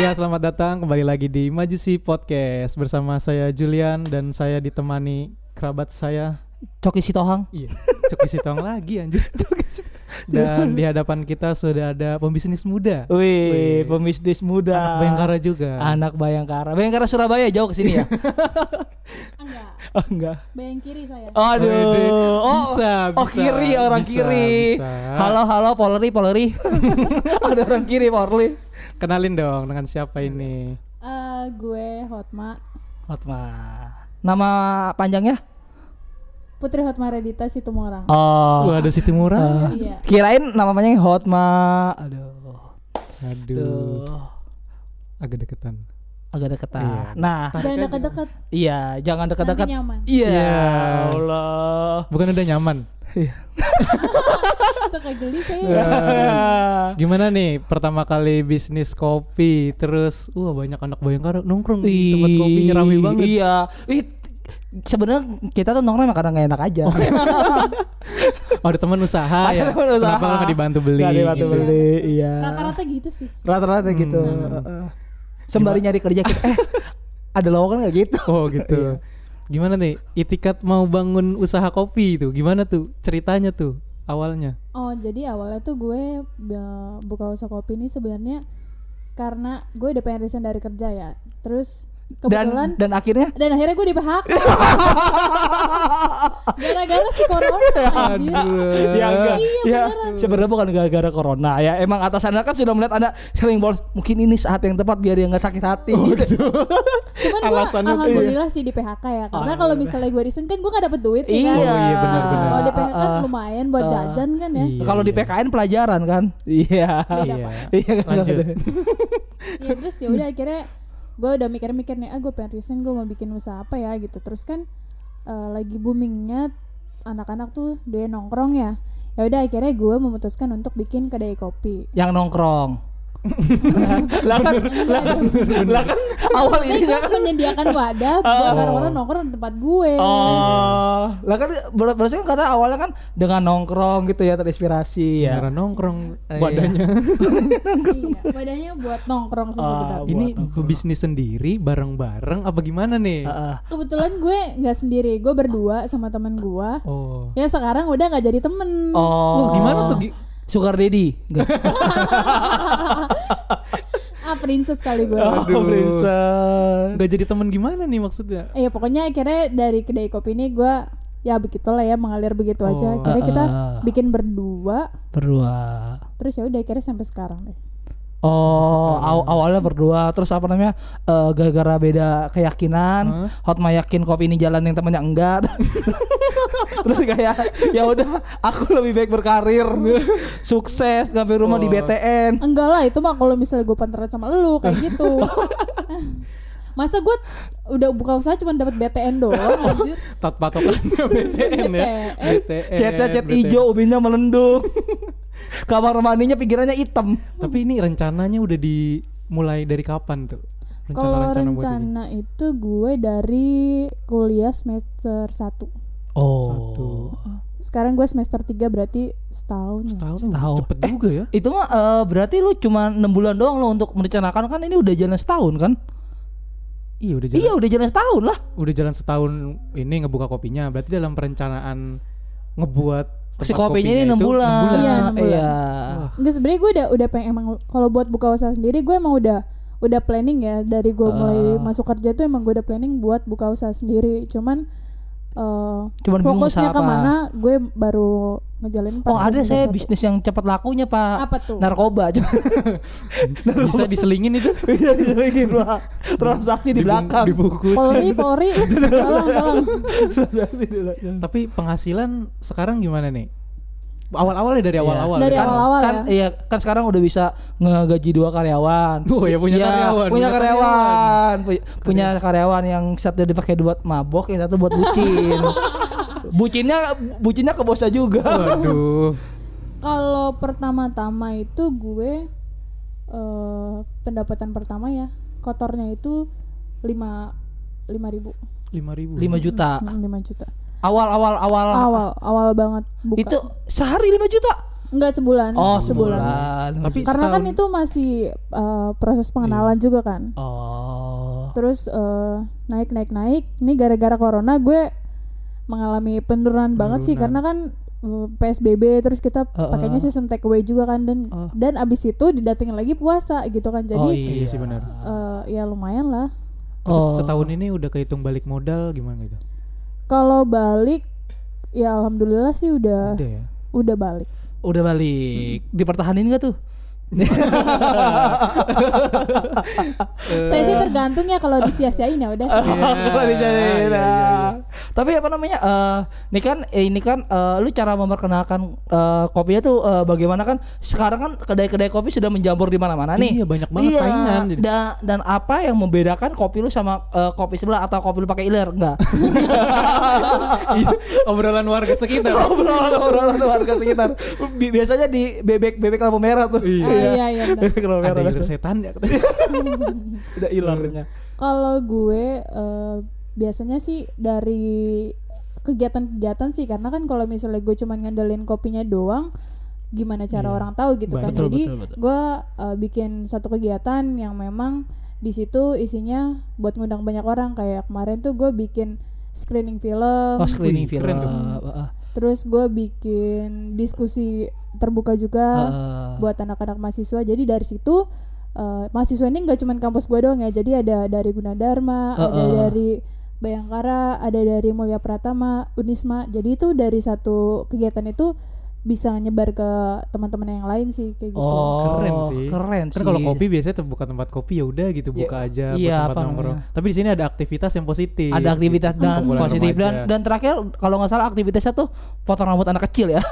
Ya selamat datang kembali lagi di Majusi Podcast bersama saya Julian dan saya ditemani kerabat saya. Coki Sitohang. Iya, Coki Sitong lagi anjir. Dan di hadapan kita sudah ada pembisnis muda. Wih, pembisnis muda. Anak Bayangkara juga. Anak Bayangkara. Bayangkara Surabaya jauh ke sini ya? Enggak, oh, enggak. bayang kiri saya. Aduh. Oh, Bisa, Oh, bisa, kiri orang bisa, kiri. bisa. Halo, halo Polri, Polri. Ada orang kiri, Polri. Kenalin dong dengan siapa ini? Eh, gue Hotma, Hotma. Nama panjangnya? Putri Hotma Redita Situmorang. Oh. Wah, ada Siti Murah. Iya. Kirain nama panjangnya Hotma. Aduh. Aduh, Aduh. agak deketan. Agak deketan. Iya. Nah, Jangan dekat-dekat, iya, jangan dekat-dekat. Iya. Iya. Allah. Bukan udah nyaman. Suka geli saya. Iya. Gimana nih pertama kali bisnis kopi terus wah banyak anak Bayangkara nongkrong di tempat kopinya rame banget. Iya. Ih, sebenarnya kita tuh nongkrong emang karena nggak enak aja. Oh, ada teman usaha ya. teman usaha. Kenapa nggak dibantu beli? Nggak dibantu gitu? beli, iya. Rata-rata gitu sih. Rata-rata gitu. Heeh. Sembari nyari kerja kita, eh ada lowongan nggak gitu? Oh gitu. Gimana nih itikat mau bangun usaha kopi itu? Gimana tuh ceritanya tuh awalnya? Oh, jadi awalnya tuh gue eh, buka usaha kopi ini sebenarnya karena gue udah pengen resign dari kerja ya. Terus kebetulan Dan dan akhirnya dan akhirnya gue di PHK. Gara-gara si corona anjir. ya enggak Iya, ya beneran. sebenarnya bukan gara-gara corona ya emang atasannya kan sudah melihat anda sering bolos mungkin ini saat yang tepat biar dia nggak sakit hati gitu. Cuman gue tuh alhamdulillah sih di PHK ya. Karena kalau misalnya gue resign kan gue gak dapet duit ya kan. iya Oh, iya, benar, benar. Kalau di PHK kan Ah, lumayan buat ah. jajan kan ya. Iya, kalau di iya. PKN pelajaran kan iya Iya. iya kan Lanjut. ya terus ya udah akhirnya gue udah mikir-mikir nih ah gue pengen resign gue mau bikin usaha apa ya? Gitu. Terus kan eh, lagi boomingnya anak-anak tuh dia nongkrong ya. Ya udah akhirnya gue memutuskan untuk bikin kedai kopi. Yang nongkrong lah kan lah kan lah kan awal ini gue kan menyediakan wadah buat orang-orang nongkrong di tempat gue Oh, lah kan ber- berarti kan kata awalnya kan dengan nongkrong gitu ya terinspirasi ya. Beneran nongkrong Iya. wadahnya. iya wadahnya buat nongkrong Ah, sebenarnya Ini bisnis sendiri bareng-bareng apa gimana nih? Heeh. kebetulan gue nggak sendiri gue berdua sama temen gue Oh. ya sekarang udah nggak jadi temen oh. Wah, gimana tuh? Sugar Daddy? Enggak. ah princess kali gue Oh, princess. Nggak jadi temen gimana nih maksudnya? Iya pokoknya akhirnya dari kedai kopi ini gue ya begitulah ya mengalir begitu aja. Oh. Akhirnya kita Ah. bikin berdua, Berdua. terus ya udah akhirnya sampai sekarang deh. Oh, aw- awalnya berdua terus apa namanya? eh, gara-gara beda keyakinan, Hah? Hotma yakin kopi ini jalan yang temannya enggak. terus kayak ya udah aku lebih baik berkarir, sukses sampai rumah di Oh. BTN. Enggak lah itu mah kalau misalnya gue panteran sama lu kayak gitu. Masa gue udah buka usaha cuma dapat BTN doang anjir. Tot patokannya BTN ya. BTN. Catnya cat hijau, ubinnya melendung. Kamar mandinya pinggirannya hitam. Tapi ini rencananya udah dimulai dari kapan tuh? Kalau ini? rencana itu gue dari kuliah semester 1 Oh. Satu. Sekarang gue semester 3 berarti setahun. ya. Tahun Setahun. cepet juga ya. Itu mah eh, berarti lu cuma 6 bulan doang lo untuk merencanakan kan ini udah jalan setahun kan? Iya udah jalan. Iya udah jalan setahun lah. Udah jalan setahun ini ngebuka kopinya. Berarti dalam perencanaan ngebuat Si kopinya ini kopinya 6 itu bulan. Iya, enam bulan. Iya. Enggak sebenarnya gue udah udah pengen emang kalau buat buka usaha sendiri gue emang udah udah planning ya dari gue mulai Ah. masuk kerja tuh emang gue udah planning buat buka usaha sendiri cuman eh Cuman bingung fokusnya ke mana gue baru ngejalanin pas Oh ada saya satu. bisnis yang cepat lakunya pak. Apa tuh? Narkoba Bisa diselingin itu. Bisa diselingin pak. Transaksi di belakang. Dibungkus. Polri Polri. Tolong tolong. Tapi penghasilan sekarang gimana nih? Awal-awalnya dari awal-awal. Dari ya? awal-awal kan, ya. Iya kan sekarang udah bisa ngegaji dua karyawan Oh ya punya Iya, karyawan. punya karyawan, Pu- punya karyawan yang satu dipakai buat mabok, yang satu buat bucin. bucinnya, bucinnya ke bosnya juga. Waduh. kalau pertama-tama itu gue eh pendapatan pertama ya kotornya itu lima lima ribu Lima ribu. 5 juta. Hmm, lima juta Awal awal awal. awal awal banget buka Itu sehari 5 juta. Enggak sebulan. Oh, sebulan. Tapi Karena kan setahun- itu masih uh, proses pengenalan juga kan. Oh. Terus uh, naik naik naik. Ini gara-gara corona gue mengalami penurunan banget sih Penurunan. karena kan uh, PSBB terus kita Uh-uh. pakainya sistem take away juga kan dan Oh. dan abis itu didatengin lagi puasa gitu kan. Jadi oh, Iya sih benar. uh, ya lumayan lah. Terus Oh. setahun ini udah kehitung balik modal gimana gitu? Kalau balik ya alhamdulillah sih udah Udah ya. udah balik. Udah balik. Dipertahanin gak tuh? Saya sih tergantung ya kalau disia-siain ya udah. Iya, Kalau iya, nah. iya. Tapi apa namanya? eh ini kan eh, ini kan eh, lu cara memperkenalkan eh, kopinya tuh bagaimana kan? Sekarang kan kedai-kedai kopi sudah menjambur di mana-mana nih. Iya, banyak banget Iya, saingan jadi. Da- dan apa yang membedakan kopi lu sama kopi sebelah atau kopi lu pakai iler? Enggak. Obrolan warga sekitar. Obrolan warga sekitar. Bi- Biasanya di bebek bebek lampu merah tuh. Iya iya. Bebek lampu Ada iler setan ya. Udah ilernya. Kalau gue eh, biasanya sih dari kegiatan-kegiatan sih karena kan kalau misalnya gue cuma ngandelin kopinya doang gimana cara Iya. orang tahu gitu kan. Betul, Jadi betul, betul. gue eh, bikin satu kegiatan yang memang di situ isinya buat ngundang banyak orang kayak kemarin tuh gue bikin screening film. Oh, screening Wih, film. keren tuh. Heeh. Terus gue bikin diskusi terbuka juga Heeh. buat anak-anak mahasiswa. Jadi dari situ eh, mahasiswa ini nggak cuma kampus gue doang ya. Jadi ada dari Gunadarma, ada Heeh. dari Bayangkara, ada dari Mulia Pratama, Unisma. Jadi itu dari satu kegiatan itu bisa nyebar ke teman-teman yang lain sih kayak gitu. Oh, Keren sih. Keren Kan sih. kalau kopi biasanya tuh buka tempat kopi ya udah gitu buka aja buat iya, tempat nongkrong. Tapi di sini ada aktivitas yang positif. ada aktivitas gitu. dan Kumpulan positif dan remaja. dan terakhir kalau nggak salah aktivitasnya tuh potong rambut anak kecil ya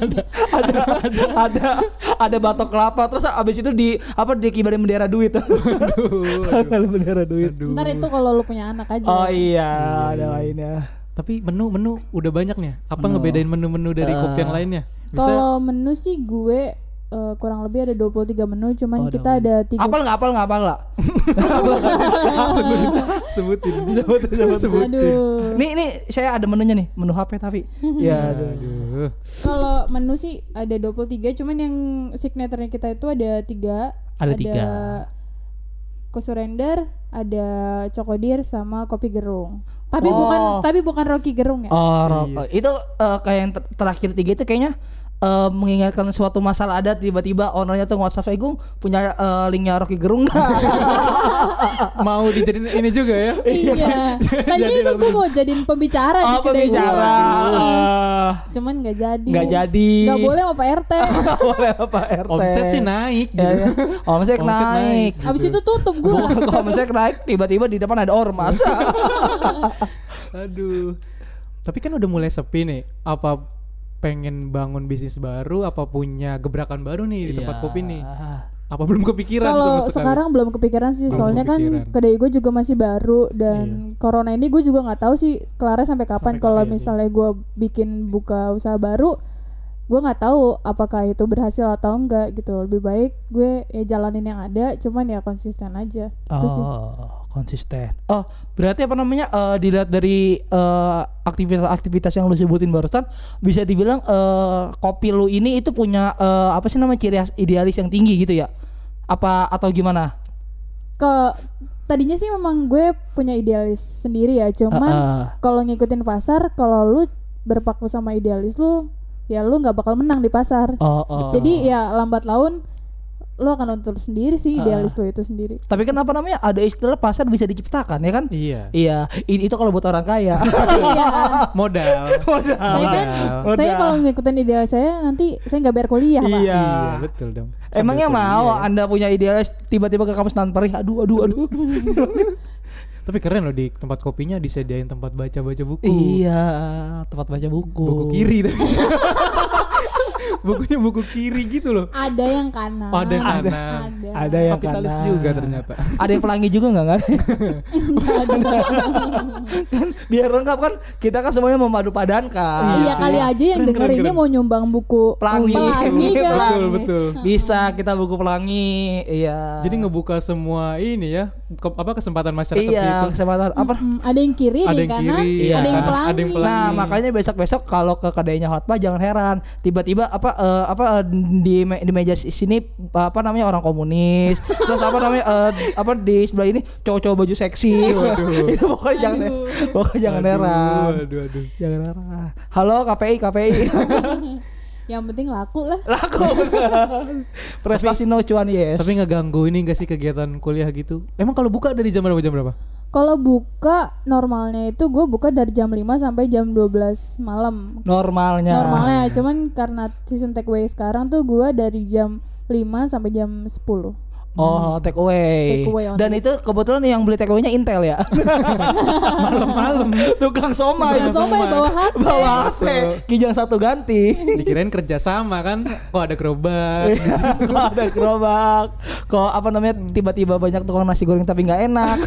ada ada ada ada ada batok kelapa terus abis itu di apa dikibarin bendera duit aduh, bendera duit aduh. Ntar itu kalau lu punya anak aja. oh iya ada iya. lainnya Tapi menu-menu udah banyak nih. Apa Menu. ngebedain menu-menu dari kopi yang Eh, lainnya? Kalau menu sih gue eh, kurang lebih ada 23 menu, cuman Oh, kita ada tiga apal nggak apal nggak apal nggak sebutin. Aduh. nih nih saya ada menunya nih menu HP tapi ya aduh. Aduh. Kalau menu sih ada 23, cuman yang signaturenya kita itu ada tiga. Ada tiga. Kosurender, ada Cokodir sama kopi gerung. Tapi Oh. bukan tapi bukan Rocky Gerung ya. Oh, ro- Iya. itu eh, kayak yang ter- terakhir tiga itu kayaknya eh, mengingatkan suatu masalah ada tiba-tiba ownernya tuh WhatsApp Egung punya eh, linknya Rocky Gerung nggak? Mau dijadiin ini juga ya? iya. Tadinya itu gue mau jadiin pembicara di oh, kedai pembicara. Ah, Cuman nggak jadi. Nggak jadi. Nggak boleh sama Pak RT. Nggak boleh Pak RT. Omset sih naik Ya, gitu. ya. Omset, Omset naik. naik. Abis itu tutup gue. Omset naik tiba-tiba di depan ada ormas. Aduh. Tapi kan udah mulai sepi nih. Apa pengen bangun bisnis baru? Apa punya gebrakan baru nih di tempat Iya. kopi nih? Apa belum kepikiran Kalau sama sekali? sekarang belum kepikiran sih, Belum soalnya kepikiran. kan kedai gue juga masih baru dan corona ini gue juga nggak tahu sih kelarnya sampai kapan. Kalau iya misalnya gue bikin buka usaha baru, gue nggak tahu apakah itu berhasil atau enggak gitu. Lebih baik gue ya jalanin yang ada, cuman ya konsisten aja. Itu sih. Konsisten. Oh, berarti apa namanya? eh, dilihat dari eh, aktivitas-aktivitas yang lu sebutin barusan, bisa dibilang eh, kopi lu ini itu punya eh, apa sih namanya ciri khas idealis yang tinggi gitu ya? Apa atau gimana? Ke tadinya sih memang gue punya idealis sendiri ya, cuman Ah, ah. kalau ngikutin pasar, kalau lu berpaku sama idealis lu, ya lu nggak bakal menang di pasar. Oh, oh. Jadi ya lambat laun lu akan nonton sendiri sih Ah. idealis lu itu sendiri. tapi kan apa namanya? Ada istilah pasar bisa diciptakan ya kan? Iya. Iya, i- itu kalau buat orang kaya. iya. Modal. Saya kan Modal. saya kalau ngikutin ideal saya nanti saya nggak bayar kuliah, Pak. Iya. Iya, betul dong. Emangnya Sambil mau kuliah ya. Anda punya idealis tiba-tiba ke kampus nan perih? Aduh, aduh, aduh. Tapi keren loh di tempat kopinya disediain tempat baca-baca buku. Iya, tempat baca buku. Buku kiri tapi. Bukunya buku kiri gitu loh. Ada yang kanan. Oh, ada yang Ada. kanan. Ada. Ada yang Kapitalis kanan. juga ternyata. Ada yang pelangi juga nggak kan? Ada. Biar lengkap kan kita kan semuanya memadu padankan. Iya kali aja yang Keren, denger keren, ini keren. mau nyumbang buku Pelangi. pelangi kan. Betul, betul. Bisa kita buku pelangi. Iya. Jadi ngebuka semua ini ya, ke- apa kesempatan masyarakat iya situ. kesempatan apa? Mm, ada yang kiri, Ada ada yang kanan, kiri, iya. ada yang Ada pelangi. yang pelangi. Nah makanya besok-besok kalau ke kedainya Hotma jangan heran tiba-tiba apa apa eh, apa eh, di me- di meja sini apa namanya orang komunis terus apa namanya eh, apa di sebelah ini cowok-cowok baju seksi itu pokoknya jangan Aduh. pokoknya jangan heran Aduh, aduh. jangan heran halo KPI KPI Yang penting laku lah. laku prestasi no cuan yes Tapi ngeganggu ini gak sih kegiatan kuliah gitu? Emang kalau buka dari jam berapa jam berapa? Kalau buka normalnya itu gue buka dari jam 5 sampai jam 12 malam. normalnya Normalnya cuman karena season take away sekarang tuh gue dari jam 5 sampai jam 10. Oh, take away. Take away. Dan itu kebetulan yang beli take away-nya Intel ya. Malam-malam tukang somai. Jangan somai bawa HP. Bawa HP. Kijang satu ganti. Dikirain kerja sama kan? Kok ada gerobak? Kalau ada gerobak. Kok apa namanya tiba-tiba banyak tukang nasi goreng tapi nggak enak.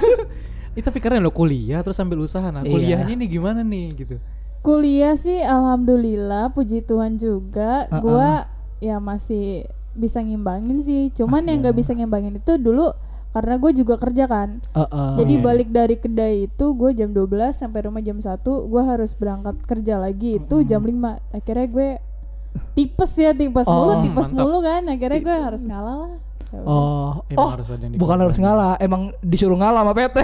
Ih, tapi keren lo kuliah terus sambil usaha. Nah, Iya. kuliahnya nih gimana nih gitu? Kuliah sih alhamdulillah puji Tuhan juga Uh-uh. gua ya masih bisa ngimbangin sih. Cuman yang nggak bisa ngimbangin itu dulu karena gue juga kerja kan. Jadi balik dari kedai itu gue jam 12 sampai rumah jam 1 gue harus berangkat kerja lagi itu jam 5 akhirnya gue tipes ya tipes Oh, mulu tipes mantap. mulu kan akhirnya gue harus ngalah lah. Oh, Emang oh, harus ada yang bukan harus ngalah, emang disuruh ngalah sama PT.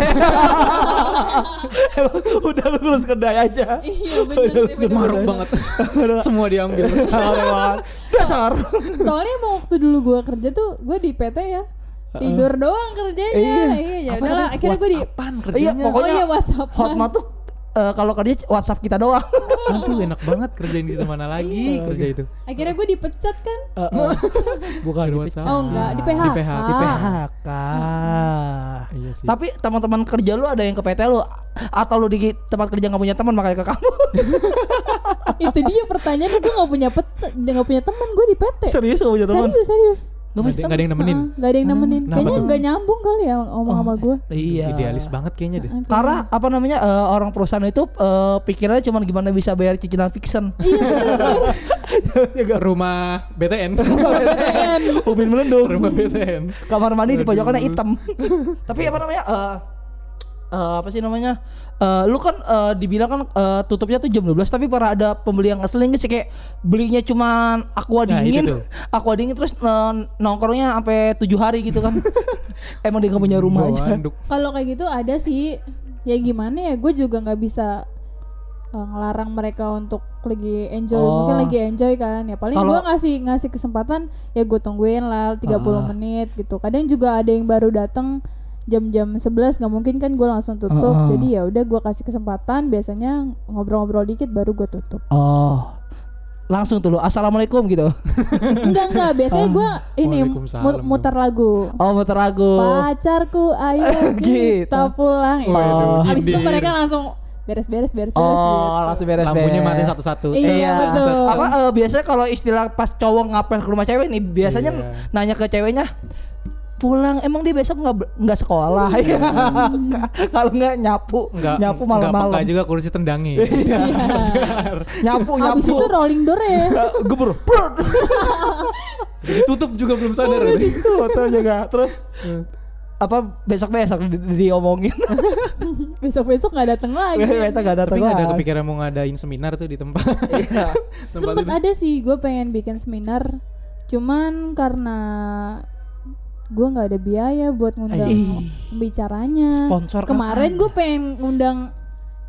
Emang udah lulus kedai aja. iya sih bener. Maruk banget. Semua diambil. Dasar. soalnya emang waktu dulu gue kerja tuh gue di PT ya tidur doang kerjanya Iya. iya ya udahlah akhirnya gue di WhatsAppan Iya, kerjanya. pokoknya oh iya WhatsApp Hotma tuh eh, kalau kerja WhatsApp kita doang. Aduh enak banget kerjain di situ mana lagi kerja itu. akhirnya gue dipecat kan Bukan Di di WhatsApp. oh enggak di PHK Di PHK. Di PHK. Iya sih. Tapi teman-teman kerja lu ada yang ke PT lu atau lu di tempat kerja nggak punya teman makanya ke kamu? itu dia pertanyaan gue nggak punya pet nggak punya teman gue di PT serius gak punya teman? serius serius Gak ada, nggak ada yang nemenin. Heeh, nggak ada yang nemenin Kenapa kayaknya nggak nyambung kali ya ngomong sama gue Iya. Idealis banget kayaknya deh. Karena apa namanya eh, orang perusahaan itu eh, pikirannya cuma gimana bisa bayar cicilan fiction. iya Rumah BTN. BTN Ubin melendung. Rumah BTN. Kamar mandi di pojokannya hitam. Tapi apa namanya? eh eh, apa sih namanya? Eh, lu kan eh, dibilang kan eh, tutupnya tuh jam 12 tapi para ada pembeli yang asli nggak sih kayak belinya cuman aqua Nah, dingin, tuh. aqua dingin terus eh, nongkrongnya sampai tujuh hari gitu kan. Emang dia gak punya rumah Bawa aja. kalau kayak gitu ada sih ya gimana ya gue juga nggak bisa uh, ngelarang mereka untuk lagi enjoy Oh. mungkin lagi enjoy kan ya paling gue ngasih ngasih kesempatan ya gue tungguin lah 30 Ah. menit gitu kadang juga ada yang baru datang jam-jam 11 nggak mungkin kan gue langsung tutup Ah, ah. jadi ya udah gue kasih kesempatan biasanya ngobrol-ngobrol dikit baru gue tutup Oh. Langsung tuh lu assalamualaikum gitu. enggak enggak biasanya gue ini mu- dong. muter lagu Oh, muter lagu. pacarku ayo Gitu. kita pulang Oh. ya. abis itu Nyindir. mereka langsung beres-beres beres-beres Oh, gitu. langsung beres-beres. Lampunya matiin satu-satu. Iya, betul. Apa eh, biasanya kalau istilah pas cowok ngapel ke rumah cewek nih, biasanya Iya. nanya ke ceweknya pulang. Emang dia besok nggak nggak sekolah? Ya kalau nggak nyapu Enggak, nyapu malam-malam. juga kursi tendangi. nyapu nyapu abis itu rolling door ya gebur. Brut. Ditutup juga belum sadar. itu tuh juga. Terus apa besok besok di, di- diomongin. Besok-besok nggak datang lagi. Besok nggak datang Tapi nggak ada lagi. kepikiran mau ngadain seminar tuh di tempat. Iya. tempat sempet ada sih gue pengen bikin seminar. Cuman karena gue nggak ada biaya buat ngundang bicaranya Sponsor kan kemarin gue pengen ngundang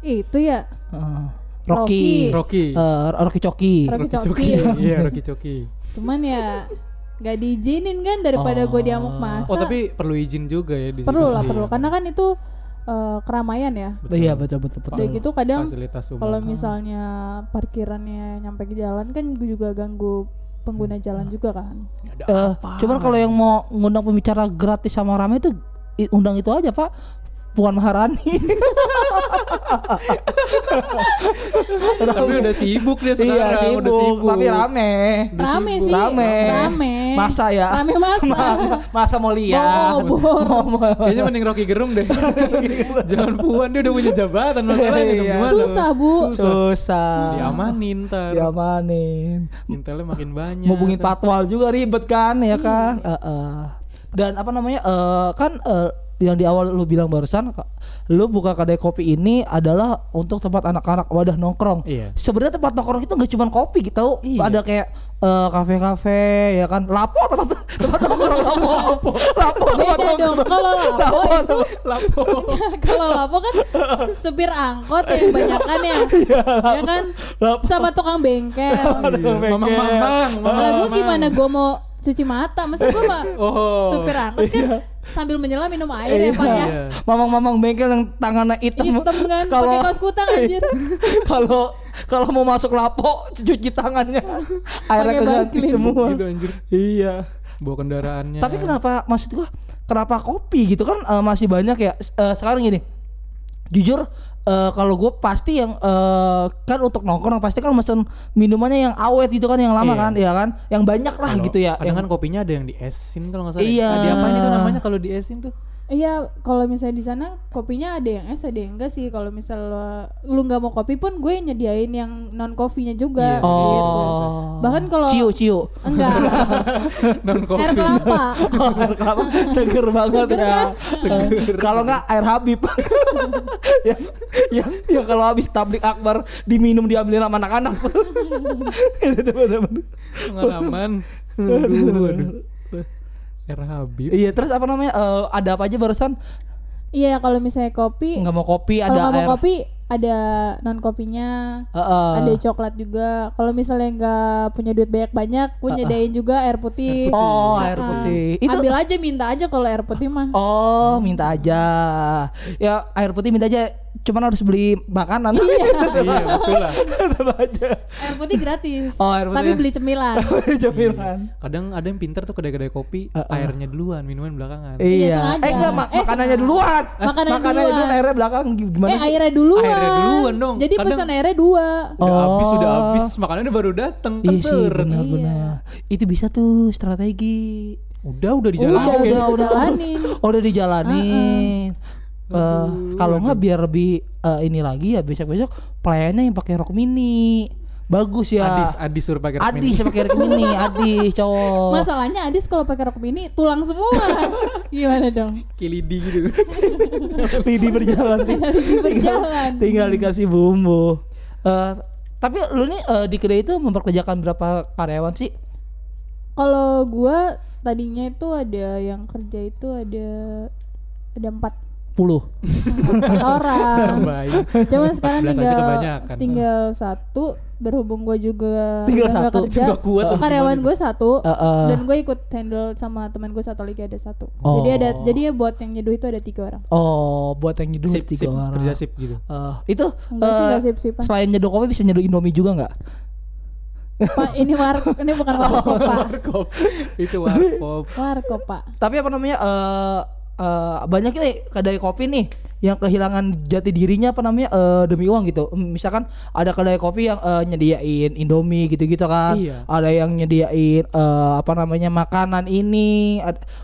itu ya. Heeh. Rocky. Rocky. Eh, Rocky Coki. Rocky Rocky Coki. Iya, Rocky Coki. cuman ya nggak diizinin kan daripada gue diamuk masa. Oh, tapi perlu izin juga ya di perlu lah Iya. perlu karena kan itu eh, keramaian ya. Iya betul betul betul. Udah gitu kadang Fasilitas umum. kalau misalnya parkirannya nyampe ke jalan kan gue juga ganggu pengguna jalan juga kan? Eh, cuman kalau yang mau ngundang pembicara gratis sama rame itu undang itu aja pak Puan Maharani Tapi udah sibuk dia iya sekarang, sibuk, udah sibuk. tapi rame rame sih rame rame masa ya rame masa masa mau lihat Bobor. Kayaknya mending Rocky Gerung deh. Jangan puan dia udah punya jabatan masalahnya Iya. gimana? susah bu susah Diamanin ntar. diamanin Intelnya makin banyak. ngubungin patwal juga ribet kan ya kan Heeh. dan apa namanya eh, kan eh, yang di awal lu bilang barusan lu buka kedai kopi ini adalah untuk tempat anak-anak wadah nongkrong. Iya. Sebenarnya tempat nongkrong itu nggak cuma kopi gitu, Iya. ada kayak eh, kafe-kafe ya kan, lapo tempat tempat nongkrong lapo, lapo tempat Beda dong. nongkrong. Kalau lapo itu Lapo. kalau lapo kan supir angkot ya banyakan ya. ya kan? Lapo. Sama tukang bengkel. Mamang mamang. Lah gue gimana gue mau cuci mata? Masa gue mah Oh. supir angkot kan sambil menyelam minum air ya Pak ya. Iya. Mamang-mamang bengkel yang tangannya hitam. Hitam kan Kalau pakai kaos kutang anjir. kalau kalau mau masuk lapo cuci tangannya airnya keganti semua. Gitu anjir. Iya. Bawa kendaraannya. Tapi kenapa maksud gua kenapa kopi gitu kan eh, masih banyak ya eh, sekarang gini. Jujur eh, kalau gue pasti yang eh, kan untuk nongkrong pasti kan mesen minumannya yang awet gitu kan yang lama Iya. kan ya kan yang banyak lah Kalau gitu ya Kadang yang- kan kopinya ada yang di esin kalau nggak salah. Iya. Nah, diapain itu namanya kalau di esin tuh? Iya, kalau misalnya di sana kopinya ada yang es, ada yang enggak sih. Kalau misalnya lu nggak mau kopi pun gue nyediain yang non kopinya juga. Iya. gitu. oh Bahkan kalau ciu ciu enggak Non kopi. air kelapa. air kelapa seger banget Seger ya. kan? Kalau nggak air Habib. yang yang yang kalau habis tablik akbar diminum diambilin sama anak-anak. Itu bener-bener. Pengalaman. Aduh, aduh. Era Habib. Iya, terus apa namanya? eh, ada apa aja barusan? Iya, kalau misalnya kopi, Nggak mau kopi, kalau ada nggak mau air. kopi ada non kopinya. Heeh. ada coklat juga. Kalau misalnya nggak punya duit banyak-banyak, gue nyediain juga air putih. Oh, air putih. Itu Ambil aja, minta aja kalau air putih mah. Oh, minta aja. Ya, air putih minta aja. Cuman harus beli makanan. Iya, betul lah. Tetap aja. Air putih gratis. Oh, air putih. Tapi beli cemilan. Cemilan. Kadang ada yang pinter tuh kedai-kedai kopi, Uh-uh. airnya duluan, minuman belakangan. Iya. sengaja. Eh enggak, ma- Eh, makanannya duluan. Makanannya duluan, duluan. airnya belakang gimana eh sih? airnya duluan. Airnya duluan dong. Jadi Kadang- pesan airnya dua. Udah Oh. habis, udah habis, makanannya baru dateng kan Iya sih, benar-benar. Itu bisa tuh strategi. Udah, udah Udah, dijalanin. udah, udah jalanin. Oh, udah Eh, kalau nggak biar lebih eh, ini lagi ya besok-besok pelayannya yang pakai rok mini. Bagus ya. Adis, Adis suruh pakai rok Adis mini. pakai rok mini, Adis cowok. Masalahnya Adis kalau pakai rok mini tulang semua. Gimana dong? Kilidi gitu. Lidi berjalan. Lidi berjalan. Tinggal dikasih bumbu. Eh, tapi lu nih eh, di kedai itu memperkerjakan berapa karyawan sih? Kalau gua tadinya itu ada yang kerja itu ada ada empat Puluh. empat orang. Cuman sekarang 14 aja tinggal kebanyakan. tinggal satu berhubung gue juga Tinggal satu. kerja. Nggak kuat tuh karyawan gue satu Eh, eh. dan gue ikut handle sama teman gue satu lagi ada satu. Oh. Jadi ada jadi ya buat yang nyeduh itu ada tiga orang. Oh, buat yang nyeduh Sip, tiga sip, orang. kerja sip gitu. Eh, itu Enggak sih eh, enggak sip-sipan. selain nyeduh kopi bisa nyeduh Indomie juga nggak? Pak ini war ini bukan warkop pak. Warkop. Itu warkop. Warkop pak. Tapi apa namanya? eh eh, banyak nih kedai kopi nih yang kehilangan jati dirinya apa namanya eh, demi uang gitu. Misalkan ada kedai kopi yang eh, nyediain Indomie gitu-gitu kan. Iya. Ada yang nyediain eh, apa namanya makanan ini.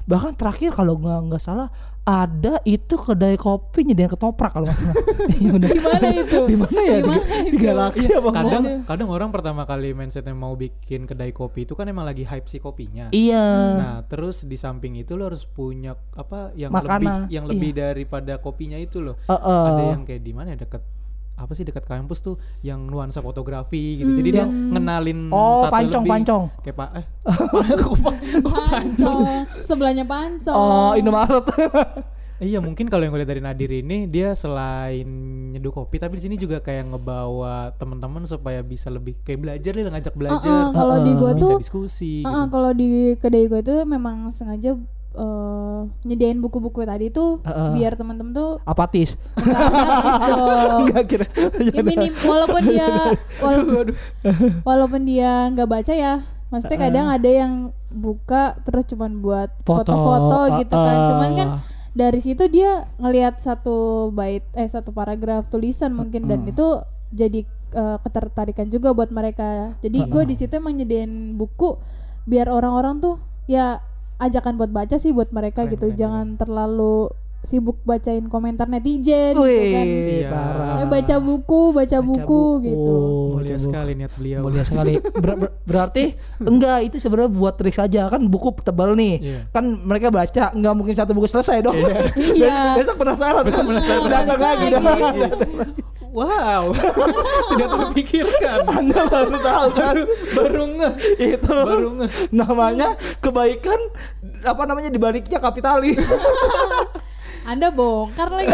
Bahkan terakhir kalau nggak nggak salah ada itu kedai kopi nyediain ketoprak kalau nggak salah. Iya bener. Gimana itu? Di mana ya? Di, di itu? galaksi apa? kadang Aduh. kadang orang pertama kali mindsetnya mau bikin kedai kopi itu kan emang lagi hype si kopinya. Iya. Nah, terus di samping itu lo harus punya apa yang Makanan, lebih yang lebih daripada kopinya itu loh. Eh, eh. Ada yang kayak di mana ya deket apa sih dekat kampus tuh yang nuansa fotografi gitu. Jadi dia ngenalin Oh, satu pancong, lebih. pancong. Kayak Pak eh pancong. Sebelahnya pancong. Oh, Indomaret. Iya mungkin kalau yang gue lihat dari Nadir ini dia selain nyeduh kopi tapi di sini juga kayak ngebawa teman-teman supaya bisa lebih kayak belajar dia ngajak belajar. Uh-uh, kalau di gua bisa tuh diskusi Uh-uh, gitu. kalau di kedai gue tuh memang sengaja eh, nyediain buku-buku tadi tuh Uh-uh. biar temen-temen tuh Apatis. enggak kira. Ya minim walaupun dia walaupun, walaupun dia nggak baca ya. Maksudnya kadang ada yang buka terus cuman buat Foto, foto-foto gitu kan. Cuman kan dari situ dia ngelihat satu bait eh satu paragraf tulisan mungkin dan itu jadi eh, ketertarikan juga buat mereka. Jadi gue di situ emang nyediain buku biar orang-orang tuh ya ajakan buat baca sih buat mereka Keren, gitu. keren, Jangan terlalu sibuk bacain komentar netizen gitu kan. Wih, Siap. parah. Eh, baca buku, baca, buku, gitu. Mulia baca buku. sekali niat beliau. Mulia sekali. Ber- ber- berarti enggak itu sebenarnya buat trik saja kan buku tebal nih. Iya. Kan mereka baca nggak mungkin satu buku selesai dong. Iya. Besok penasaran. Besok penasaran. Datang lagi, lagi. Wow, tidak terpikirkan. Anda baru tahu kan Baru ngeh. itu Baru ngeh. namanya kebaikan apa namanya dibaliknya kapitalis. Anda bongkar lagi.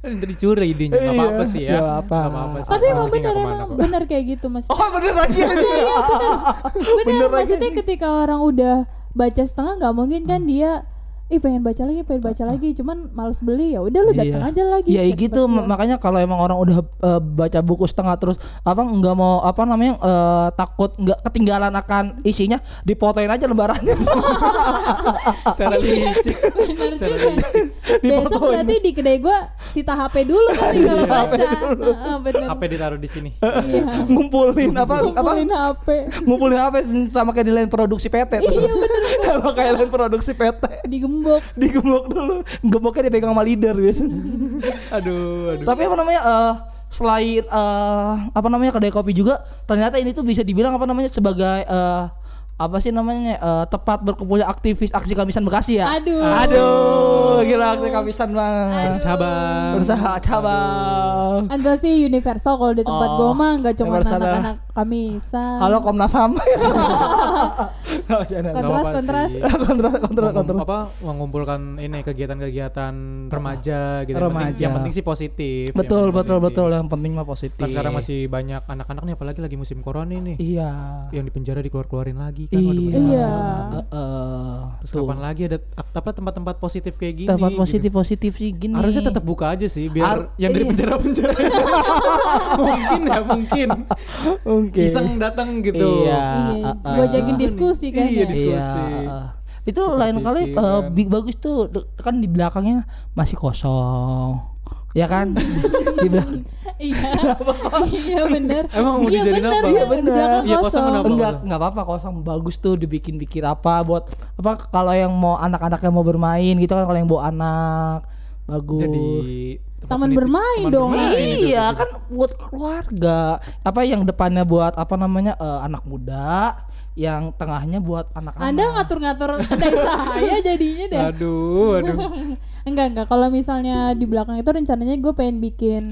Kan dicuri idenya, nggak apa-apa Iya, sih ya. Nggak apa-apa sih. Tapi emang bener nggak emang bener kayak gitu mas. oh bener lagi ya. bener, bener lagi. maksudnya ketika orang udah baca setengah nggak mungkin kan dia ih pengen baca lagi pengen baca lagi. Cuman males beli ya udah lu datang aja lagi Iya cepet gitu. ma- makanya kalau emang orang udah eh, baca buku setengah terus apa nggak mau apa namanya eh, takut nggak ketinggalan akan isinya dipotoin aja lembarannya. Cara licik. bener juga. besok Dipotoin. berarti di kedai gua sita HP dulu kan kalau baca. Heeh, bener. HP ditaruh di sini. iya. Ngumpulin apa apa? Kumpulin HP ngumpulin HP sama kayak di lain produksi PT. Iya, sama kayak lain produksi PT digembok. Digembok dulu. Gemboknya dipegang sama leader biasanya. Aduh, aduh. tapi apa namanya eh selain eh apa namanya kedai kopi juga ternyata ini tuh bisa dibilang apa namanya sebagai eh apa sih namanya eh, tempat berkumpulnya aktivis aksi kamisan Bekasi ya? Aduh. Aduh gila aksi kamisan banget Cabang. berusaha cabang. Enggak sih universal kalau di tempat Oh, gua mah enggak cuma anak-anak kamisan halo Komnas HAM. Kontras kontras. kontras kontras kontras. apa mengumpulkan ini kegiatan-kegiatan remaja gitu. Yang penting, Remaja. yang penting sih positif. betul betul positif. betul. Yang penting mah positif. Kan sekarang masih banyak anak-anak nih apalagi lagi musim corona nih. iya. Yang di penjara dikeluar-keluarin lagi kan. Waduh, iya. Iya. Heeh. Terus Tuh. kapan lagi ada apa tempat-tempat positif kayak gini? tempat gitu. positif positif sih gini Harusnya tetap buka aja sih biar Har- yang dari iya. penjara-penjara. mungkin ya, mungkin. Oke. Iseng datang gitu. Iya. iya ah, ah. gua ajakin diskusi kan Iya, ya. diskusi. Iya. Itu Seperti lain kali eh, kan. bi- bagus tuh kan di belakangnya masih kosong. Ya kan? di, di belakang iya iya bener Emang mau iya dijadiin bener apa? iya Iya, bener bener. belakang Iya, kosong kenapa? enggak enggak apa-apa kosong bagus tuh dibikin-bikin apa buat apa kalau yang mau anak-anak yang mau bermain gitu kan kalau yang bawa anak bagus. Jadi Taman bermain taman dong. bermain itu. Iya kan buat keluarga. Apa yang depannya buat apa namanya eh, anak muda, yang tengahnya buat anak-anak. Anda ngatur-ngatur kedai saya jadinya deh. Aduh, aduh. Enggak enggak. Kalau misalnya di belakang itu rencananya gue pengen bikin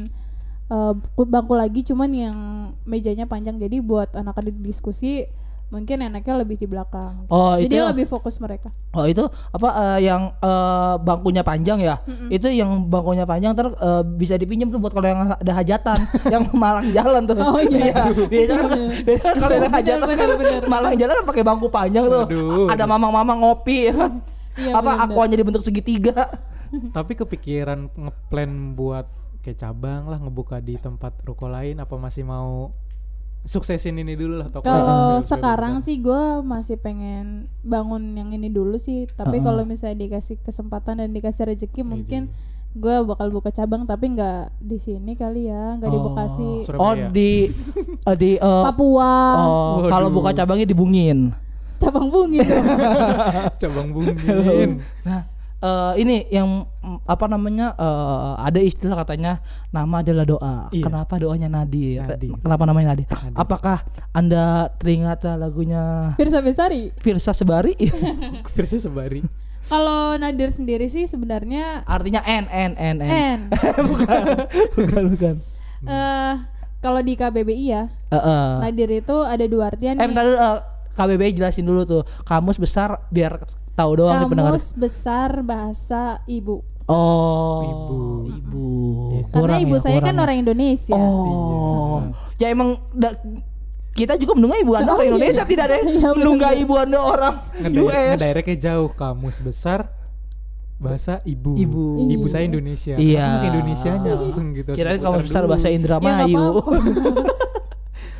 eh, bangku lagi, cuman yang mejanya panjang. Jadi buat anak-anak diskusi mungkin enaknya lebih di belakang. Oh, Jadi itu- lebih fokus mereka. Oh itu apa eh, yang eh, bangkunya panjang ya? Itu yang bangkunya panjang terus eh, bisa dipinjam tuh buat kalau yang ada hajatan, yang malang jalan tuh. Oh, iya. Biasanya kan, biasanya kalau Bener, hajatan bener, kan bener. malang jalan kan pakai bangku panjang tuh. Aduh, ada mamang-mamang ngopi ya kan. Iya, apa bener. aquanya dibentuk segitiga. Tapi kepikiran ngeplan buat kayak cabang lah ngebuka di tempat ruko lain apa masih mau suksesin ini dulu lah toko Kalau sekarang bisa. sih gue masih pengen bangun yang ini dulu sih. Tapi Heeh. kalau misalnya dikasih kesempatan dan dikasih rezeki mungkin gue bakal buka cabang tapi nggak di sini kali ya, nggak di Bekasi, Surabaya. Oh di eh, di eh, Papua, oh, kalau buka cabangnya di Bungin. cabang bungi dong. cabang bungin. Nah, eh, ini yang mm, apa namanya eh, ada istilah katanya nama adalah doa. Iya. Kenapa doanya Nadir? Nadir. Kenapa namanya Nadir? Nadir. Apakah anda teringat lagunya Firsa Besari. Firsa Sebari? versi sebari Kalau Nadir sendiri sih sebenarnya Artinya N N N N. N. bukan bukan. Eh, kalau di KBBI ya, Eh, eh. Nadir itu ada dua artian Eh, nih. bentar dulu, eh, KBBI jelasin dulu tuh. Kamus besar biar tahu doang nih pendengar. Kamus besar bahasa ibu. Oh, Ibu. Ibu. Karena Kurang ibu ya, saya kan kurang ya. orang Indonesia. Oh, ya emang da- kita juga mendengar ibu anda Oh, orang iya. Indonesia tidak Iya, bener. menunggu ibu anda orang US. ngedirectnya jauh kamus besar bahasa ibu Ibu. ibu saya Indonesia Iya. Apa Indonesianya langsung gitu Kirain Putar kamu besar dulu. bahasa Ya, Indramayu. apa-apa.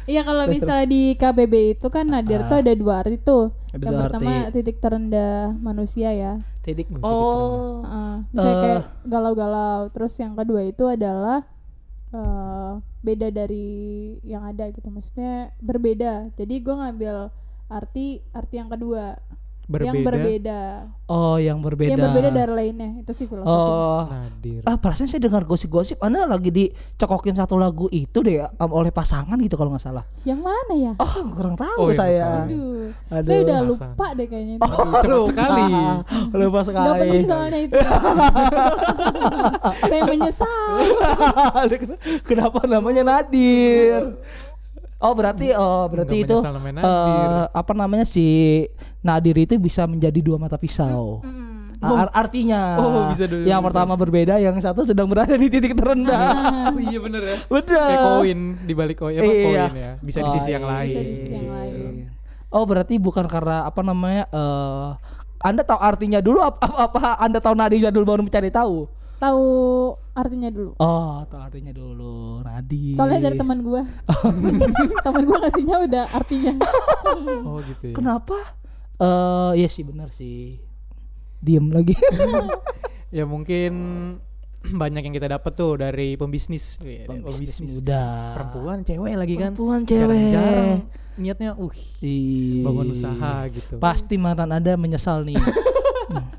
Iya kalau misalnya di KBB itu kan Nadir tuh ada dua arti tuh. Ah. Ada yang dua pertama arti. titik terendah manusia ya. Titik. titik Oh. Heeh. misalnya Eh. kayak galau-galau. Terus yang kedua itu adalah eh, beda dari yang ada gitu. Maksudnya berbeda. Jadi gue ngambil arti arti yang kedua. Berbeda, yang berbeda Oh, yang berbeda. yang berbeda dari lainnya itu sih filosofi Oh. Nadir Ah, perasaan saya dengar gosip-gosip Anda lagi dicokokin satu lagu itu deh um, oleh pasangan gitu kalau nggak salah. yang mana ya Oh, kurang tahu Oh, iya, saya. Aduh, Aduh. saya udah lupa deh kayaknya itu. Aduh, cepet sekali Lupa sekali. Gak penting soalnya itu. saya menyesal. Kenapa namanya Nadir? Oh berarti oh berarti Nggak itu menyesal namanya Nadir. eh, apa namanya si Nadir itu bisa menjadi dua mata pisau. Mm. Ar- artinya Oh, bisa dua- yang pertama berbeda, yang satu sedang berada di titik terendah. oh iya bener ya Benar. kayak koin di balik koin apa Iya. koin ya bisa di Oh, sisi yang iya. lain Bisa di sisi yang lain. Oh berarti bukan karena apa namanya? eh anda tahu artinya dulu apa, apa, apa Anda tahu Nadirnya dulu baru mencari tahu? Tahu artinya dulu. Oh, tahu artinya dulu. Nadir. Soalnya dari teman gua. teman gua ngasihnya udah artinya. oh gitu ya Kenapa? Eh iya sih benar sih. Diem lagi. ya mungkin banyak yang kita dapat tuh dari pembisnis dari pembisnis muda. perempuan cewek lagi kan Perempuan cewek. jarang niatnya uh Iya. bangun usaha gitu Pasti mantan Anda menyesal nih.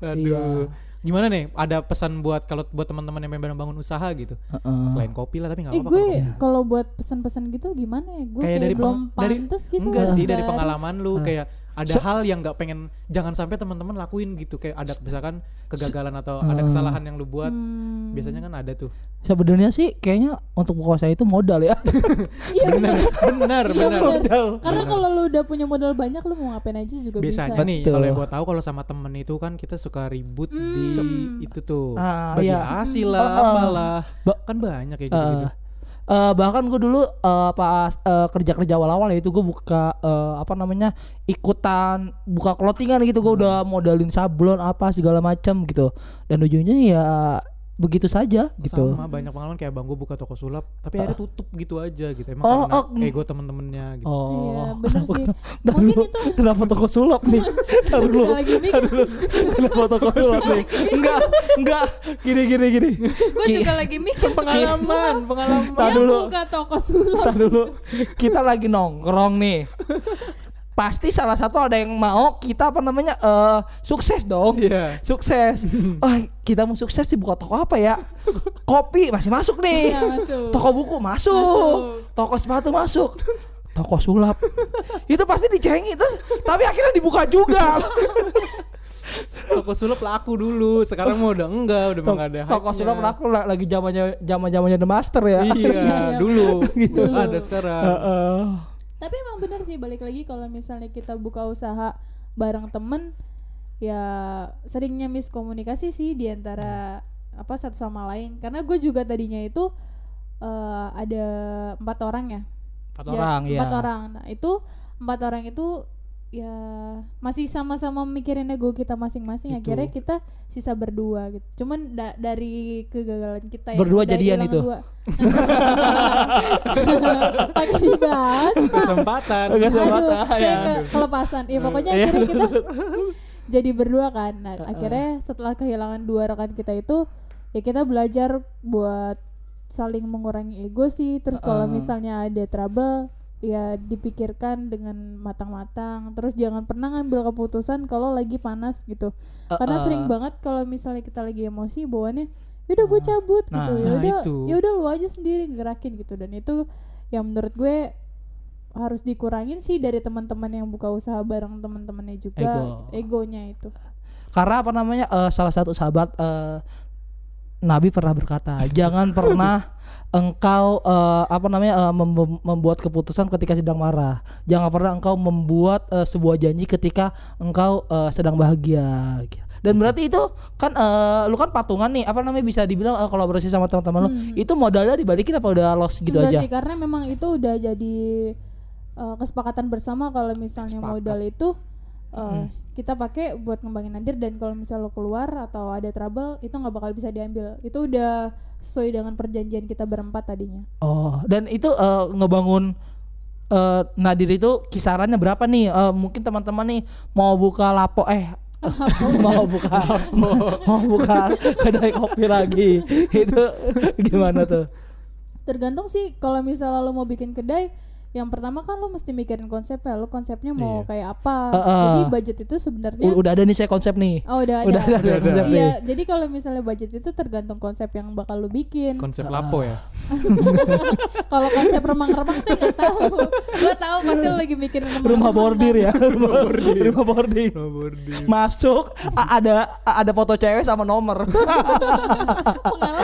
aduh gimana nih ada pesan buat kalau buat teman-teman yang memang bangun usaha gitu Heeh. selain kopi lah tapi nggak eh apa-apa gue kalau- kalau buat pesan-pesan gitu gimana ya? Gue kayak kayak, dari belum dari pantas gitu. enggak sih dari pengalaman lu Ah. kayak ada hal yang nggak pengen jangan sampai teman-teman lakuin gitu kayak ada misalkan kegagalan atau ada kesalahan yang lu buat Hmm, biasanya kan ada tuh Sebenarnya sih kayaknya untuk buka usaha itu modal ya. Iya benar. benar benar benar. Karena kalau lu udah punya modal banyak lu mau ngapain aja juga biasanya bisa. nih kalau yang gua tahu kalau sama temen itu kan kita suka ribut di Hmm. itu tuh Ah, bagi iya. hasil lah Ah, ah. apalah Ba- kan banyak kayak gitu, -gitu. Eh, bahkan gue dulu eh, pas eh, kerja kerja awal-awal ya itu gue buka eh, apa namanya ikutan buka clothingan gitu. Gue udah modalin sablon apa segala macam gitu. Dan ujungnya ya begitu saja gitu. sama banyak pengalaman kayak bang gua buka toko sulap tapi akhirnya tutup gitu aja gitu emang Oh, karena oh, ego temen-temennya gitu Oh, Iya benar sih. Mungkin itu kenapa toko sulap nih? Ntar dulu, kenapa toko sulap nih? Enggak, enggak, gini gini gini. Gue juga lagi mikir pengalaman pengalaman Dia dulu, buka toko sulap. ntar dulu. Kita lagi nongkrong nih. Pasti salah satu ada yang mau kita apa namanya eh sukses dong. Iya. Sukses. Oh, kita mau sukses sih buka toko apa ya? Kopi masih masuk nih. Iya, masuk. Toko buku masuk. Masuk. Toko sepatu masuk. Toko sulap. Itu pasti dicengin terus tapi akhirnya dibuka juga. toko sulap laku dulu sekarang mau udah enggak udah Tok- enggak ada toko sulap laku la- lagi zamannya zaman zamannya The Master ya. iya dulu Dulu. ada sekarang Heeh. Tapi emang benar sih balik lagi kalau misalnya kita buka usaha bareng temen ya seringnya miskomunikasi sih di antara apa satu sama lain. Karena gue juga tadinya itu eh, ada empat orang ya. Empat Ya, orang ya. empat orang. Nah itu empat orang itu ya masih sama-sama mikirin ego kita masing-masing Itu. akhirnya kita sisa berdua gitu cuman da- dari kegagalan kita ya, Berdua jadian itu? pakai dibahas kesempatan Aduh, sempat, saya ya. ke kelepasan. Ya pokoknya Iya. akhirnya kita jadi berdua kan. Nah, akhirnya setelah kehilangan dua rekan kita itu ya kita belajar buat saling mengurangi ego sih. Terus kalau misalnya ada trouble ya dipikirkan dengan matang-matang. Terus jangan pernah ngambil keputusan kalau lagi panas gitu. Karena Heeh. sering banget kalau misalnya kita lagi emosi bawaannya yaudah gue cabut Nah, gitu. nah Yaudah itu. yaudah lu aja sendiri gerakin gitu dan itu yang menurut gue harus dikurangin sih dari teman-teman yang buka usaha bareng teman-temannya juga Ego. egonya itu Karena apa namanya eh, salah satu sahabat eh, Nabi pernah berkata, jangan pernah engkau eh, apa namanya eh, mem- membuat keputusan ketika sedang marah. Jangan pernah engkau membuat eh, sebuah janji ketika engkau eh, sedang bahagia. Dan berarti itu kan eh, lu kan patungan nih, apa namanya bisa dibilang eh, kolaborasi sama teman-teman lu. Hmm. Itu modalnya dibalikin apa udah loss gitu Enggak aja? sih karena memang itu udah jadi uh, kesepakatan bersama kalau misalnya Sepakat. modal itu uh, kita pakai buat ngembangin nadir dan kalau misalnya lo keluar atau ada trouble itu nggak bakal bisa diambil itu udah sesuai dengan perjanjian kita berempat tadinya Oh, dan itu eh, ngebangun eh, Nadir itu kisarannya berapa nih? Eh, mungkin teman-teman nih mau buka lapo eh mau buka mau buka kedai kopi lagi itu gimana tuh? tergantung sih kalau misalnya lo mau bikin kedai yang pertama kan lo mesti mikirin konsepnya lo konsepnya mau Iya. kayak apa. Heeh. jadi budget itu sebenarnya udah ada nih saya konsep nih. Oh udah ada, udah ada, Udah ada. iya jadi kalau misalnya budget itu tergantung konsep yang bakal lo bikin. Konsep lapo ya. kalau konsep remang-remang saya nggak tahu. Gue tahu pasti lo lagi mikirin remang rumah bordir ya. Rumah bordir. Rumah bordir. Masuk a- ada a- ada foto cewek sama nomor. Pengalaman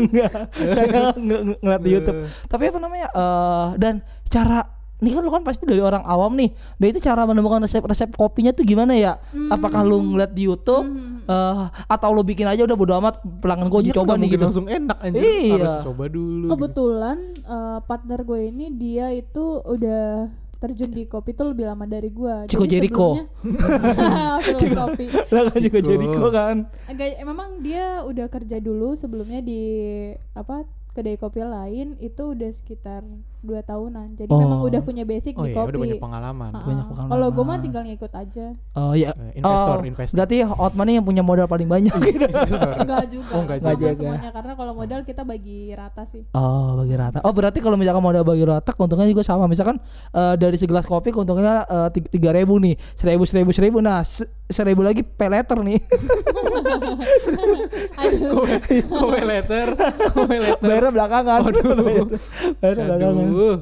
enggak kayak ng- ng- ngeliat di YouTube tapi apa namanya eh dan cara ini kan lu kan pasti dari orang awam nih dan itu cara menemukan resep-resep kopinya tuh gimana ya apakah lu ngeliat di YouTube eh, atau lu bikin aja udah bodo amat pelanggan gue Iya, coba nih mungkin gitu langsung enak anjir. Iya. Harus coba dulu. gitu. kebetulan eh, partner gue ini dia itu udah terjun di kopi tuh lebih lama dari gue Chico Jericho. film kopi lah kan Ciko. Jericho kan Agak memang dia udah kerja dulu sebelumnya di apa kedai kopi lain itu udah sekitar dua tahunan. Jadi Oh. memang udah punya basic Oh di iya, kopi. udah banyak pengalaman. Banyak pengalaman. Kalau gue mah tinggal ngikut aja. oh iya Eh, investor, Oh, investor. berarti Hotman yang punya modal paling banyak gitu Investor. Enggak juga. Oh, enggak sama juga. semuanya karena kalau modal kita bagi rata sih. Oh bagi rata. Oh berarti kalau misalkan modal bagi rata keuntungannya juga sama. Misalkan eh, dari segelas kopi keuntungannya eh, tig- tiga ribu nih, seribu seribu seribu. Nah se- seribu lagi pay letter nih. Kowe letter, kowe letter. Bayarnya belakangan. Bayarnya belakangan. Aduh.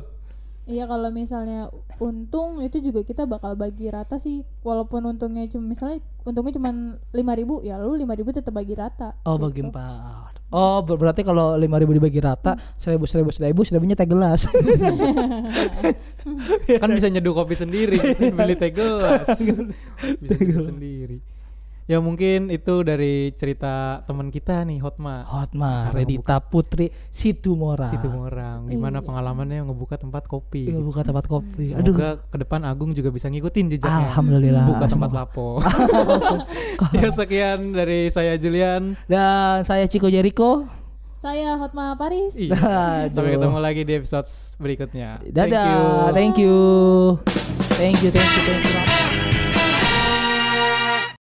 Iya kalau misalnya untung itu juga kita bakal bagi rata sih. Walaupun untungnya cuma misalnya untungnya cuma lima ribu ya lu lima ribu tetap bagi rata. Oh bagi gitu. empat. Oh ber- berarti kalau lima ribu dibagi rata, seribu seribu seribu, seribunya teh gelas. kan bisa nyeduh kopi sendiri, bisa beli teh gelas. bisa nyeduh sendiri. Ya mungkin itu dari cerita teman kita nih Hotma. Hotma, Cara Redita Putri Situmorang. Situ orang gimana Iya. pengalamannya ngebuka tempat kopi. Iya buka tempat kopi. Aduh. Semoga ke depan Agung juga bisa ngikutin jejaknya. Alhamdulillah. Buka tempat Semoga. lapo. ya sekian dari saya Julian. Dan saya Chico Jericho. Saya Hotma Paris. Iya. Sampai Aduh. ketemu lagi di episode berikutnya. Dadah. Thank you. Thank you. Thank you, thank you, thank you.